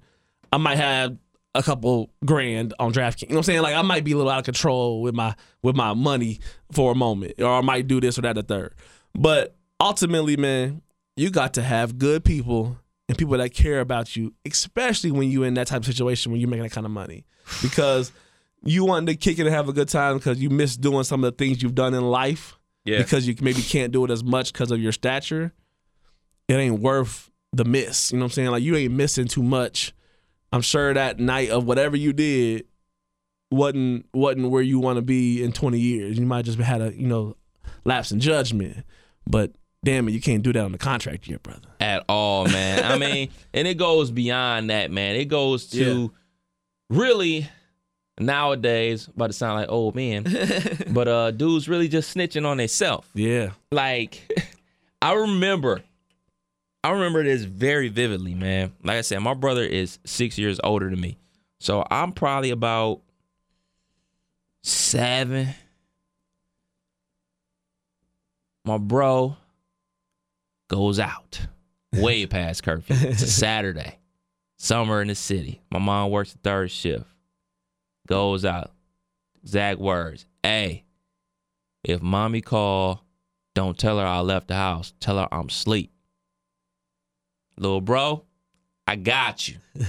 I might have a couple grand on DraftKings. You know what I'm saying? Like I might be a little out of control with my with my money for a moment, or I might do this or that, the third. But ultimately, man, you got to have good people and people that care about you, especially when you're in that type of situation when you're making that kind of money, because you want to kick it and have a good time because you miss doing some of the things you've done in life Yeah. because you maybe can't do it as much because of your stature. It ain't worth the miss. You know what I'm saying? Like you ain't missing too much. I'm sure that night of whatever you did wasn't wasn't where you want to be in 20 years. You might just had a you know lapse in judgment, but damn it, you can't do that on the contract year, brother. at all, man. I mean, and it goes beyond that, man. It goes to really nowadays, about to sound like old man, but uh dudes really just snitching on themselves. Yeah, Like I remember I remember this very vividly, man. Like I said, my brother is 6 years older than me. So I'm probably about 7 my bro goes out way past curfew. It's a Saturday. Summer in the city. My mom works the third shift. Goes out. Exact words. Hey, if mommy call, don't tell her I left the house. Tell her I'm asleep. Little bro, I got you.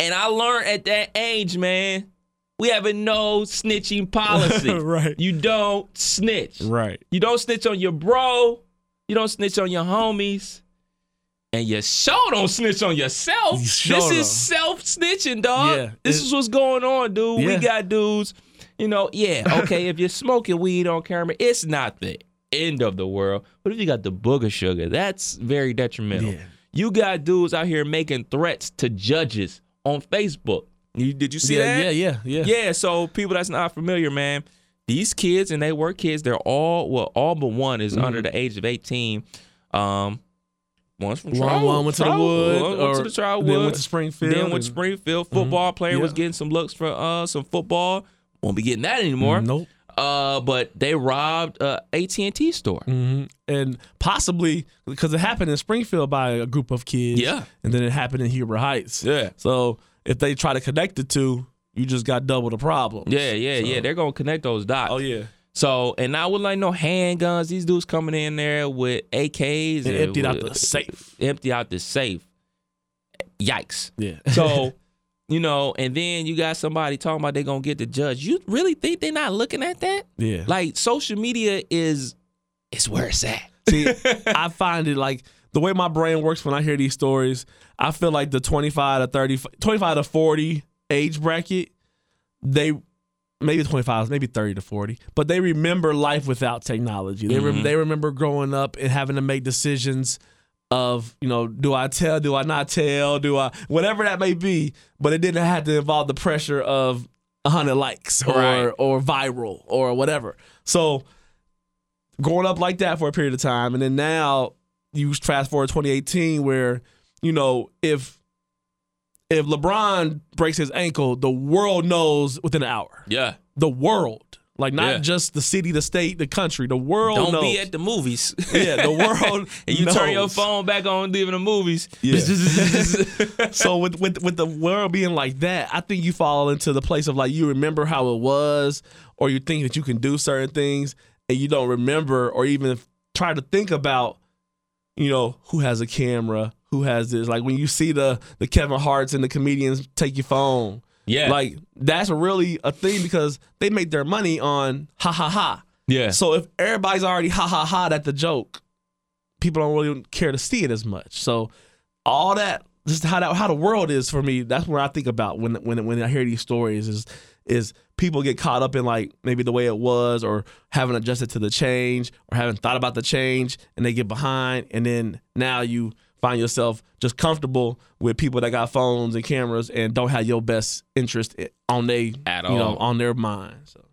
and I learned at that age, man, we have a no snitching policy. Right. You don't snitch. right. You don't snitch on your bro. You don't snitch on your homies. And you sure don't snitch on yourself. You sure this don't. is self snitching, dog. Yeah, this is what's going on, dude. We got dudes, you know, yeah, okay, if you're smoking weed on camera, it's not the end of the world. But if you got the booger sugar, that's very detrimental. Yeah. You got dudes out here making threats to judges on Facebook. You, did you see yeah, that? yeah, yeah, yeah, Yeah, so people that's not familiar, man, these kids and they were kids, they're all well, all but one is under the age of 18. Um one's from Mm-hmm. One, went to the wood, one went to the Trotwood, then went to Springfield. Then went to Springfield. Football player was getting some looks for uh some football. Won't be getting that anymore. Nope. Uh, but they robbed a AT&T store. hmm And possibly because it happened in Springfield by a group of kids. Yeah. And then it happened in Huber Heights. Yeah. So if they try to connect the two, you just got double the problem. Yeah, yeah, yeah. They're gonna connect those dots. Oh yeah. So, and not with like no handguns. These dudes coming in there with AKs And emptied out the safe. Empty out the safe. Yikes. Yeah. So, you know, and then you got somebody talking about they're gonna get the judge. You really think they're not looking at that? yeah. Like social media is is where it's at. See, I find it like the way my brain works when I hear these stories, I feel like the 25 to 30, 25 to 40 age bracket, they maybe 25, maybe 30 to 40, but they remember life without technology. They, rem- mm-hmm. they remember growing up and having to make decisions of, you know, do I tell, do I not tell, do I, whatever that may be, but it didn't have to involve the pressure of 100 likes or, Right. or viral or whatever. So, growing up like that for a period of time, and then now you fast forward 2018, where you know if if LeBron breaks his ankle, the world knows within an hour. Yeah. The world, Like not Yeah. just the city, the state, the country, the world Don't knows. be at the movies. yeah, the world. and you turn your phone back on leaving the movies. Yeah. so with, with with the world being like that, I think you fall into the place of like you remember how it was, or you think that you can do certain things, and you don't remember or even try to think about, you know, who has a camera, who has this. Like when you see the the Kevin Harts and the comedians take your phone, Yeah. like that's really a thing because they make their money on ha ha ha. yeah. So if everybody's already ha ha ha at the joke, people don't really care to see it as much. So all that, just how that, how the world is for me, that's what I think about when when when I hear these stories is is people get caught up in like maybe the way it was or haven't adjusted to the change or haven't thought about the change and they get behind and then now you find yourself just comfortable with people that got phones and cameras and don't have your best interest on they At you know on their mind. So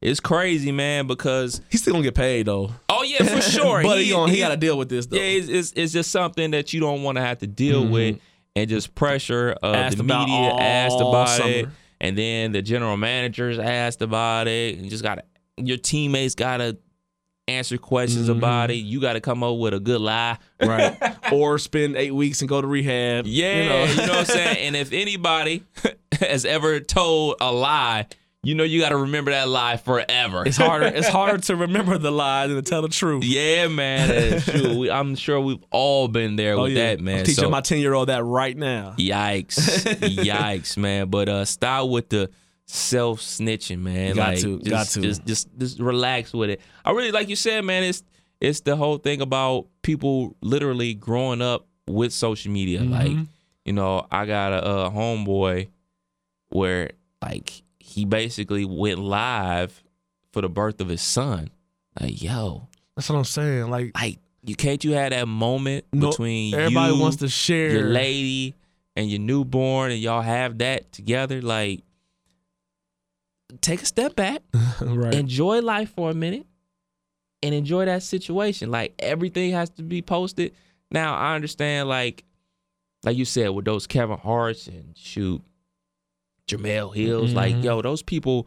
it's crazy, man, because he's still gonna get paid though. oh yeah, for sure. but he, gonna- he got to deal with this though. Yeah, it's, it's, it's just something that you don't want to have to deal with and just pressure of Mm-hmm. Asked the about media asked all about it. And then the general managers asked about it. And just got your teammates got to answer questions Mm-hmm. about it. You got to come up with a good lie. right. or spend eight weeks and go to rehab. Yeah, you know. you know what I'm saying? And if anybody has ever told a lie, you know you got to remember that lie forever. it's harder. It's harder to remember the lie than to tell the truth. Yeah, man. True. We, I'm sure we've all been there Oh, with yeah. that, man. I'm teaching So- my ten year old that right now. Yikes. Yikes, man. But uh stop with the self snitching, man. Got like to, just, got to. Just, just just relax with it. I really like you said, man, it's it's the whole thing about people literally growing up with social media. Mm-hmm. Like, you know, I got a, a homeboy where like he basically went live for the birth of his son. Like, yo, That's what I'm saying. Like like you can't you have that moment no- between everybody you wants to share. your lady and your newborn and y'all have that together like take a step back right. enjoy life for a minute and enjoy that situation like everything has to be posted now i understand like like you said with those kevin harts and shoot Jemele Hills like Mhm. yo those people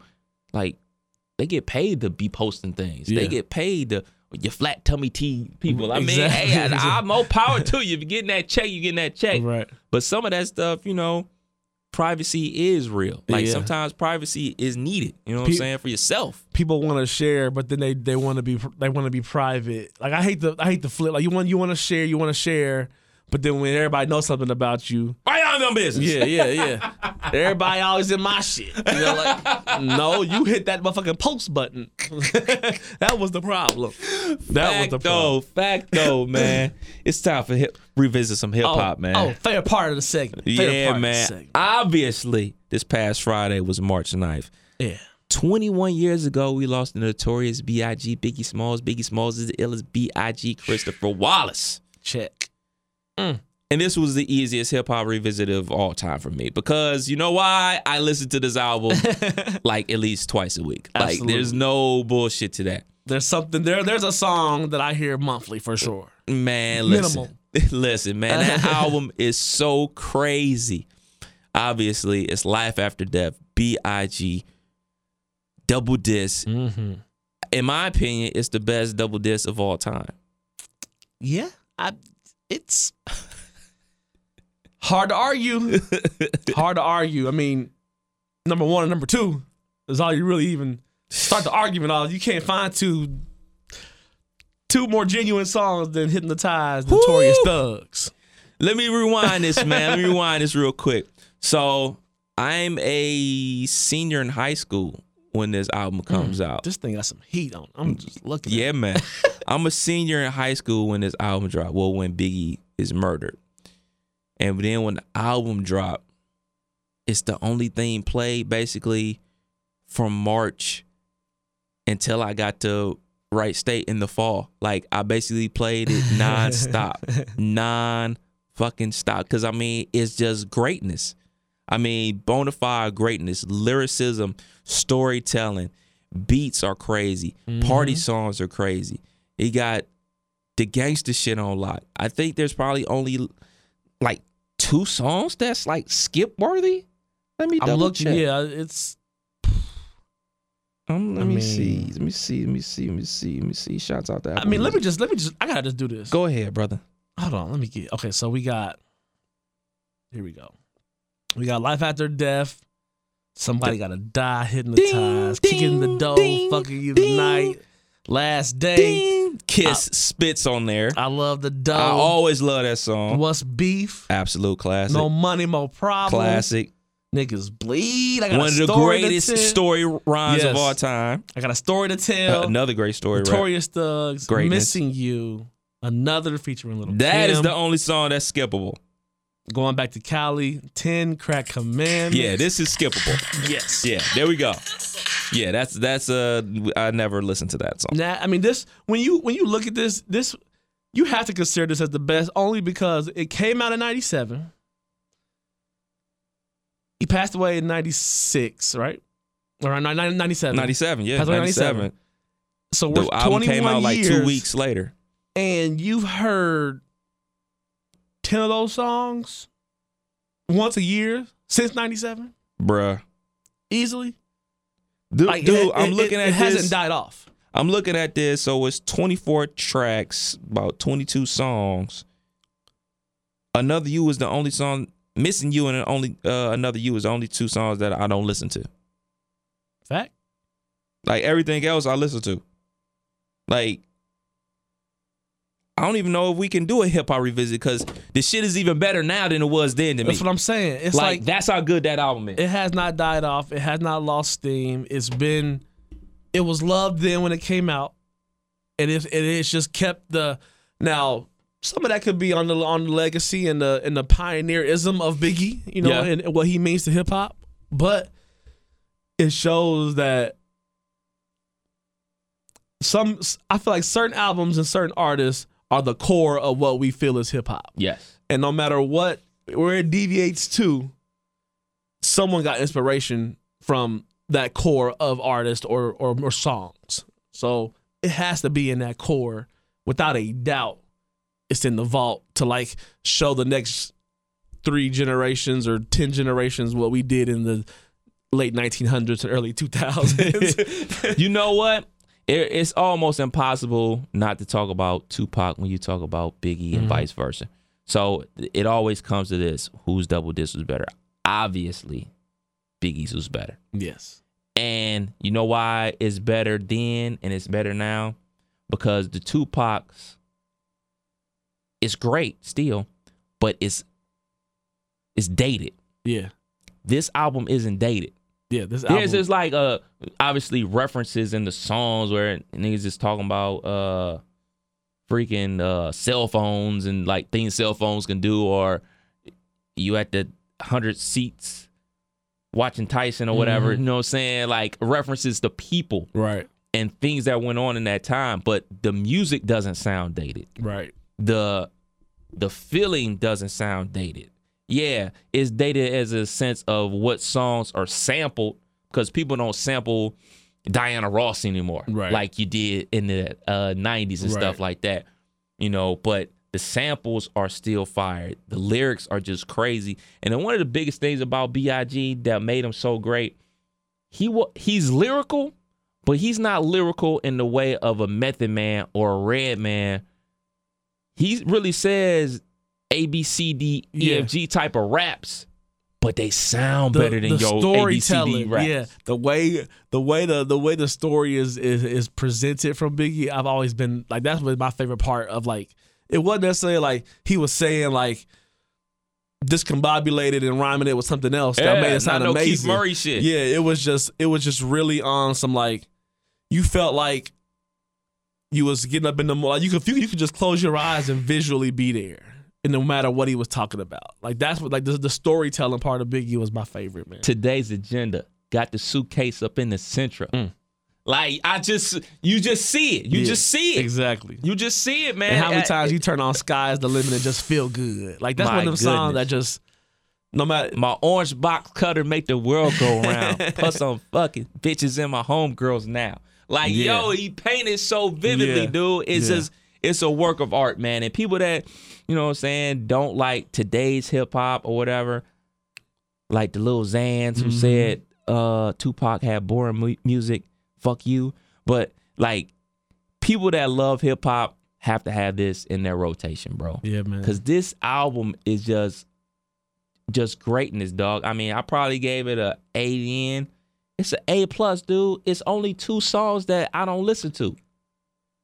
like they get paid to be posting things Yeah. they get paid to your flat tummy tea people i mean Exactly. hey I, i'm more power to you if you're getting that check you're getting that check right. but some of that stuff, you know, privacy is real. Like Yeah. sometimes privacy is needed. You know what I'm saying for yourself. People want to share, but then they they want to be they want to be private. Like I hate the I hate the flip. Like you want you want to share, you want to share, but then when everybody knows something about you, Why y'all no business? Yeah, yeah, yeah. Everybody always in my shit. You know, like, no, you hit that motherfucking post button. that was the problem. That was the Fact problem. fact though, man. It's time for hip, revisit some hip hop, oh, man. Oh, fair part of the segment. Fair yeah, part Of the man. segment. Obviously, this past Friday was March 9th. Yeah. 21 years ago, we lost the notorious B.I.G. Biggie Smalls. Biggie Smalls is the illest B.I.G. Christopher Wallace. Check. And this was the easiest hip hop revisit of all time for me because you know why? I listen to this album like at least twice a week. Like there's no bullshit to that. There's something there. There's a song that I hear monthly for sure. Man, Minimal. listen. listen, man, that album is so crazy. Obviously, it's Life After Death, B.I.G. Double disc. Mm-hmm. In my opinion, it's the best double disc of all time. Yeah, I. It's hard to argue. hard to argue. I mean, number one and number two is all you really even start the argument on. You can't find two two more genuine songs than "Hypnotize" Notorious Thugs. Let me rewind this, man. Let me rewind this real quick. So I'm a senior in high school when this album comes mm. out. This thing got some heat on. it. I'm just looking. Yeah, man. I'm a senior in high school when this album dropped. Well, when Biggie is murdered. And then when the album dropped, it's the only thing played basically from March until I got to Wright State in the fall. Like I basically played it nonstop. non fucking stop. Cause I mean, it's just greatness. I mean, bona fide greatness, lyricism, storytelling, beats are crazy, party songs are crazy. He got the gangster shit on lock. I think there's probably only like two songs that's like skip worthy. Let me I'm double looking. check. Yeah, it's. Um, let I me mean- see. Let me see. Let me see. Let me see. Let me see. Shouts out to I Apple mean, let me just let me just I gotta just do this. go ahead, brother. Hold on, let me get okay. So we got here we go. We got life after death. Somebody gotta die, hypnotized, Ding, kicking the door, ding, fucking you tonight. Last day. Ding. Kiss spits on there. I love the dough. I always love that song. What's beef? Absolute classic. No money, no problem. classic. Niggas bleed. I got One a of the greatest story rhymes of all time. I got a story to tell. Another great story. Notorious Thugs. Greatness. Missing you. Another featuring Little That is Kim. the only song that's skippable. Going back to Cali. Ten Crack Commandments. Yeah, this is skippable. Yes. Yeah, there we go. Yeah, that's that's uh I never listened to that song. Nah, I mean this when you when you look at this, this you have to consider this as the best only because it came out in '97. He passed away in '96, right? Or '97. 97, yeah, Passed away in 97. So we're The album 21 came out like two weeks later. and you've heard ten of those songs once a year since '97, Bruh. easily. Dude, Like, dude it- I'm it- looking it, at it this. hasn't died off. I'm looking at this. So it's 24 tracks, about 22 songs. Another You is the only song. Missing You and only uh, Another You is the only two songs that I don't listen to. Fact. Like everything else, I listen to. Like, I don't even know if we can do a hip hop revisit because the shit is even better now than it was then to me. That's what I'm saying. It's like, like that's how good that album is. It has not died off. It has not lost steam. It's been, it was loved then when it came out, and it, it it's just kept the. Now some of that could be on the on the legacy and the and the pioneerism of Biggie, you know, Yeah. and what he means to hip hop, but it shows that some I feel like certain albums and certain artists are the core of what we feel is hip hop. yes. And no matter what, where it deviates to, someone got inspiration from that core of artists or, or or songs. So it has to be in that core, without a doubt. It's in the vault to like show the next three generations or ten generations what we did in the late 1900s and early 2000s. You know what? It, it's almost impossible not to talk about Tupac when you talk about Biggie and mm-hmm. vice versa. So it always comes to this: whose double disc was better? Obviously, Biggie's was better. yes. And you know why it's better then and it's better now? Because the Tupac's it's great still, but it's it's dated. Yeah. This album isn't dated. Yeah. This album. There's just like uh obviously references in the songs where niggas just talking about uh freaking uh cell phones and like things cell phones can do or you at the hundred seats watching Tyson or whatever, you know what I'm saying? Like references to people right. and things that went on in that time, but the music doesn't sound dated Right. the the feeling doesn't sound dated. Yeah, it's dated as a sense of what songs are sampled because people don't sample Diana Ross anymore, Right. like you did in the uh, '90s and stuff like that. You know, but the samples are still fired. The lyrics are just crazy. And then one of the biggest things about Big that made him so great, he wa- he's lyrical, but he's not lyrical in the way of a Method Man or a Redman he really says A B C D E F G type of raps, but they sound better than your A B C D raps. Yeah, the way the way the the way the story is is is presented from Biggie, I've always been like that's was my favorite part of like it wasn't necessarily like he was saying like discombobulated and rhyming it with something else that made it sound not no Keith amazing. Murray shit. Yeah, it was just it was just really on some like you felt like you was getting up in the morning. You could you, you could just close your eyes and visually be there. And no matter what he was talking about, like that's what like the, the storytelling part of Biggie was my favorite man. Today's agenda got the suitcase up in the Sentra. Like I just, you just see it. You Mm. Yeah, just see it. Exactly. You just see it, man. And how many I- times you turn on Sky's the limit and just feel good? Like that's one of them songs that just no matter My orange box cutter make the world go round. Plus I'm fucking bitches in my homegirls now. Like, Yeah. yo, he painted so vividly, Yeah. dude. It's just it's a work of art, man. And people that, you know what I'm saying, don't like today's hip hop or whatever, like the Lil Xans Mm-hmm. who said uh Tupac had boring mu- music. fuck you. But like people that love hip hop have to have this in their rotation, bro. Yeah, man. Cause this album is just just greatness, dog. I mean, I probably gave it a A in. It's an A plus, dude. It's only two songs that I don't listen to.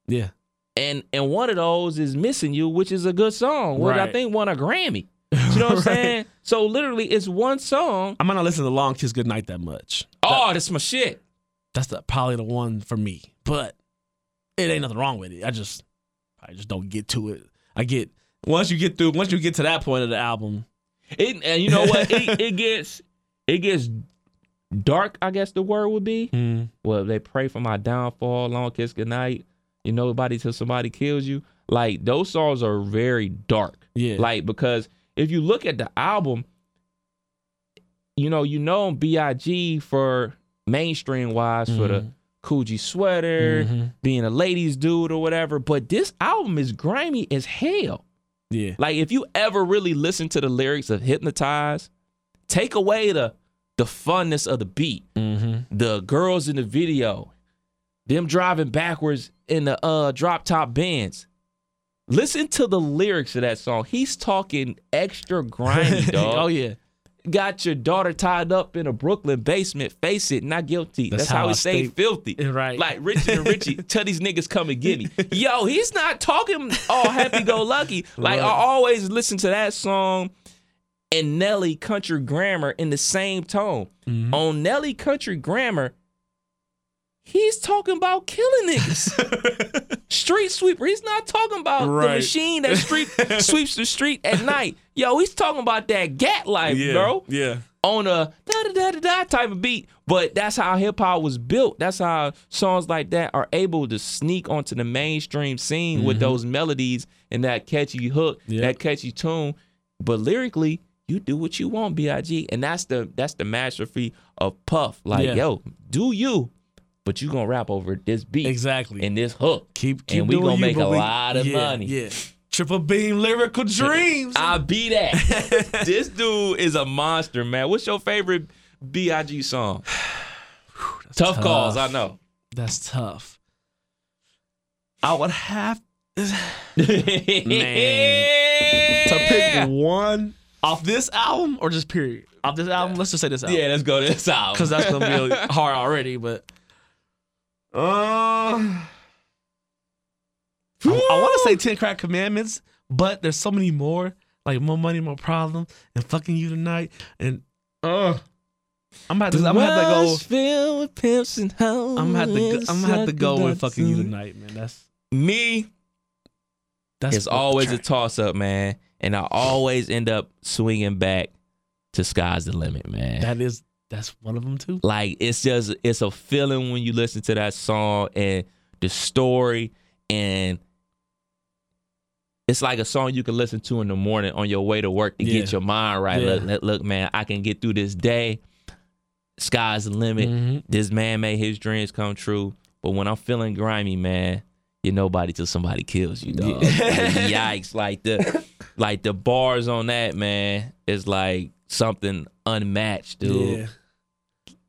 Yeah. And and one of those is Missing You, which is a good song, which I think won a Grammy. You know what I'm Right. saying? So literally it's one song. I might not listen to Long Kiss Goodnight that much. Oh, that's my shit. That's the, probably the one for me. But it ain't nothing wrong with it. I just I just don't get to it. I get once you get through once you get to that point of the album. It, and you know what? it, it gets it gets dark. I guess the word would be. Mm, Well, they pray for my downfall. Long kiss goodnight. You know, nobody till somebody kills you. Like those songs are very dark. Yeah. Like because if you look at the album, you know, you know Big for mainstream wise for the Coogi sweater, Mhm. being a ladies dude or whatever. But this album is grimy as hell. Yeah. Like if you ever really listen to the lyrics of Hypnotize, take away the the funness of the beat, Mm-hmm. the girls in the video, them driving backwards in the uh drop top bands. Listen to the lyrics of that song. He's talking extra grimy, dog. oh yeah. Got your daughter tied up in a Brooklyn basement. Face it, not guilty. That's, That's how, how he say filthy. Right. Like Richie and Richie, tell these niggas come and get me. Yo, he's not talking all happy go lucky. Like I always listen to that song and Nelly Country Grammar in the same tone. Mm-hmm. On Nelly Country Grammar, he's talking about killing niggas. street sweeper. He's not talking about the machine that street sweeps the street at night. Yo, he's talking about that gat life, bro Yeah. on a da da da da da type of beat. But that's how hip hop was built. That's how songs like that are able to sneak onto the mainstream scene with mm-hmm. those melodies and that catchy hook, Yep. that catchy tune. But lyrically, you do what you want, Big, and that's the that's the masterpiece of Puff. Like, Yeah. yo, do you, but you gonna rap over this beat Exactly. and this hook. keep keep and we gonna you, make a but we- lot of yeah, money. Yeah. Triple beam lyrical dreams. I'll be that. this dude is a monster, man. What's your favorite Big song? tough, calls, I know. That's tough. I would have to pick one off this album or just period off this album. Let's just say this album. Yeah, let's go to this album. because that's gonna be hard already. But uh, I, want to say Ten Crack Commandments, but there's so many more. Like more money, more problem, and fucking you tonight, and uh, I'm about to, I'm gonna have to go. filled with pimps and hoes. I'm gonna have to, go, I'm gonna have to go with fucking you tonight. tonight, man. That's Me, that's it's always a toss up, man. And I always end up swinging back to sky's the limit, man. that is that's one of them too. like it's just it's a feeling when you listen to that song and the story and it's like a song you can listen to in the morning on your way to work to get your mind right. Yeah. Look, look, man, I can get through this day. Sky's the limit. Mhm. This man made his dreams come true. But when I'm feeling grimy, man, you're nobody till somebody kills you, dog. Like, yikes! Like the like the bars on that, man, is like something unmatched, dude. Yeah.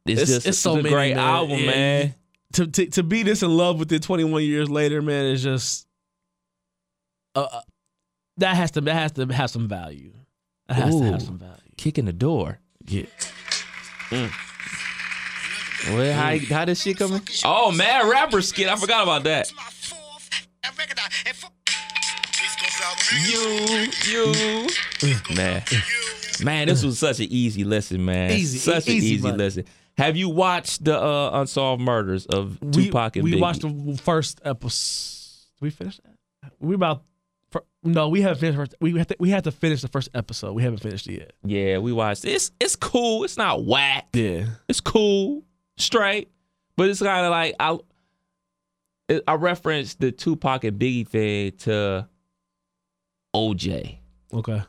It's, It's- just it's so a many, great man. album, Yeah, man. to, to to be this in love with it 21 years later, man, is just uh, uh, that has to that has to have some value. That has to have some value. Kicking the door. Yeah. Well, how, how this shit coming? Oh, man, rapper skit. I forgot about that. You, you, man, man. This was such an easy lesson, man. Easy, such an easy listen. Have you watched the uh, unsolved murders of We, Tupac and we Biggie? We watched the first episode. We finish that? We about no, we haven't finished. First, we have to we had to finish the first episode. We haven't finished it yet. yeah, we watched. it. It's it's cool. It's not whack. Yeah. it's cool, straight, but it's kind of like I I referenced the Tupac and Biggie thing to OJ Okay.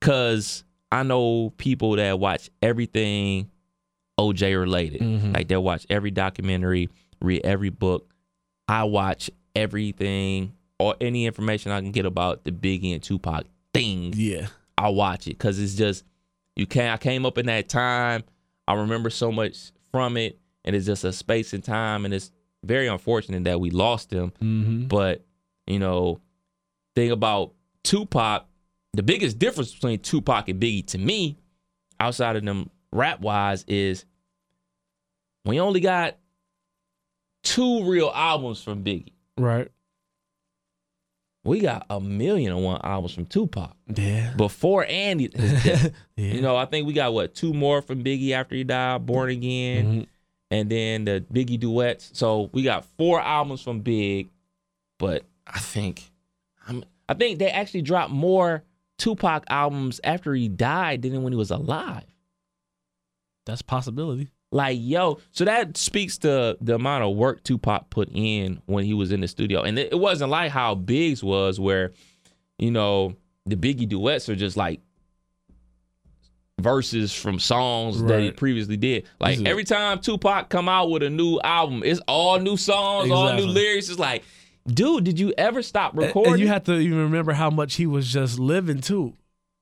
because I know people that watch everything OJ related. Mhm. Like they'll watch every documentary, read every book. I watch everything or any information I can get about the Biggie and Tupac thing. Yeah. I watch it because it's just you can't. I came up in that time. I remember so much from it, and it's just a space and time, and it's very unfortunate that we lost him. Mm-hmm. But you know, thing about Tupac, the biggest difference between Tupac and Biggie to me, outside of them rap wise, is we only got two real albums from Biggie. Right. We got a million and one albums from Tupac Yeah. before and yeah. You know, I think we got what two more from Biggie after he died, Born Again, Mhm. and then the Biggie duets. So we got four albums from Big, but I think I'm, I think they actually dropped more Tupac albums after he died than when he was alive. That's a possibility. Like yo, so that speaks to the amount of work Tupac put in when he was in the studio, and it, wasn't like how Biggs was, where you know the Biggie duets are just like verses from songs that he previously did. Like every time Tupac come out with a new album, it's all new songs, all new lyrics. It's like, dude, did you ever stop recording? And you have to even remember how much he was just living too.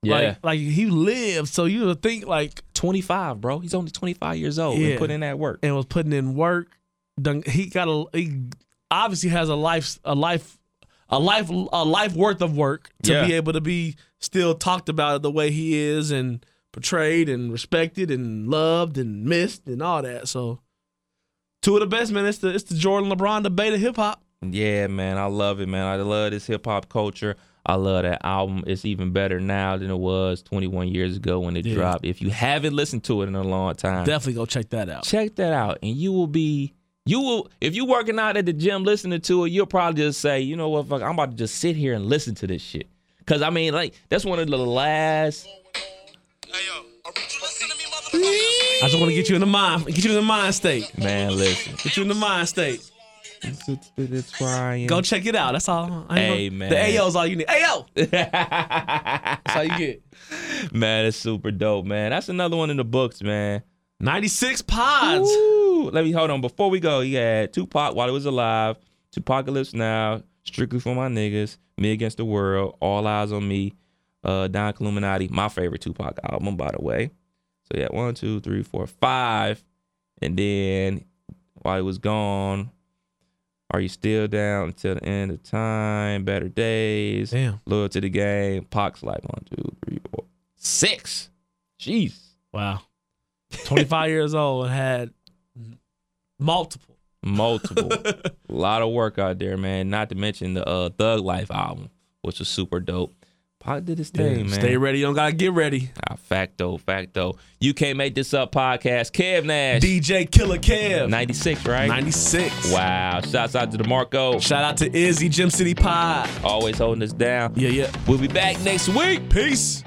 yeah, Like, like he lived, so you would think like twenty five, bro. He's only twenty five years old Yeah. and put in that work. and was putting in work. Done, he got a he obviously has a life a life a life a life worth of work to Yeah. be able to be still talked about the way he is and portrayed and respected and loved and missed and all that. So two of the best man. It's the it's the Jordan LeBron debate of hip hop. Yeah, man, I love it, man. I love this hip hop culture. I love that album. It's even better now than it was 21 years ago when it Yeah. dropped. If you haven't listened to it in a long time, Definitely go check that out. check that out, and you will be. You will if you're working out at the gym listening to it, you'll probably just say, you know what, fuck, I'm about to just sit here and listen to this shit. Cause I mean, like that's one of the last. I just want to get you in the mind, get you in the mind state, Man, listen. get you in the mind state. It's crying. Go check it out. That's all. I Hey, man. the AO's all you need. AO. That's all you get. man, it's super dope, man. That's another one in the books, man. 96 pods. Woo! Let me hold on. Before we go, he had Tupac while he was alive, 2Pacalypse Now, Strictly for My Niggas, Me Against the World, All Eyes on Me, uh, Don Illuminati, my favorite Tupac album, by the way. So yeah, one, two, three, four, five. And then while he was gone, Are You Still Down Until the End of Time, Better Days, Damn. Loyal to the Game, Pac's like one, two, three, four, six. Jeez. Wow. 25 years old and had multiple. Multiple. a lot of work out there, man. Not to mention the uh, Thug Life album, which was super dope. Pac did his thing, man. Stay ready. You don't got to get ready. Ah, facto, facto. You can't make this up podcast. Kev Nash. DJ Killer Kev. 96, right? 96. Wow. Shouts out to DeMarco. Shout out to Izzy, Gem City Pod. Always holding us down. Yeah, yeah. We'll be back next week. Peace.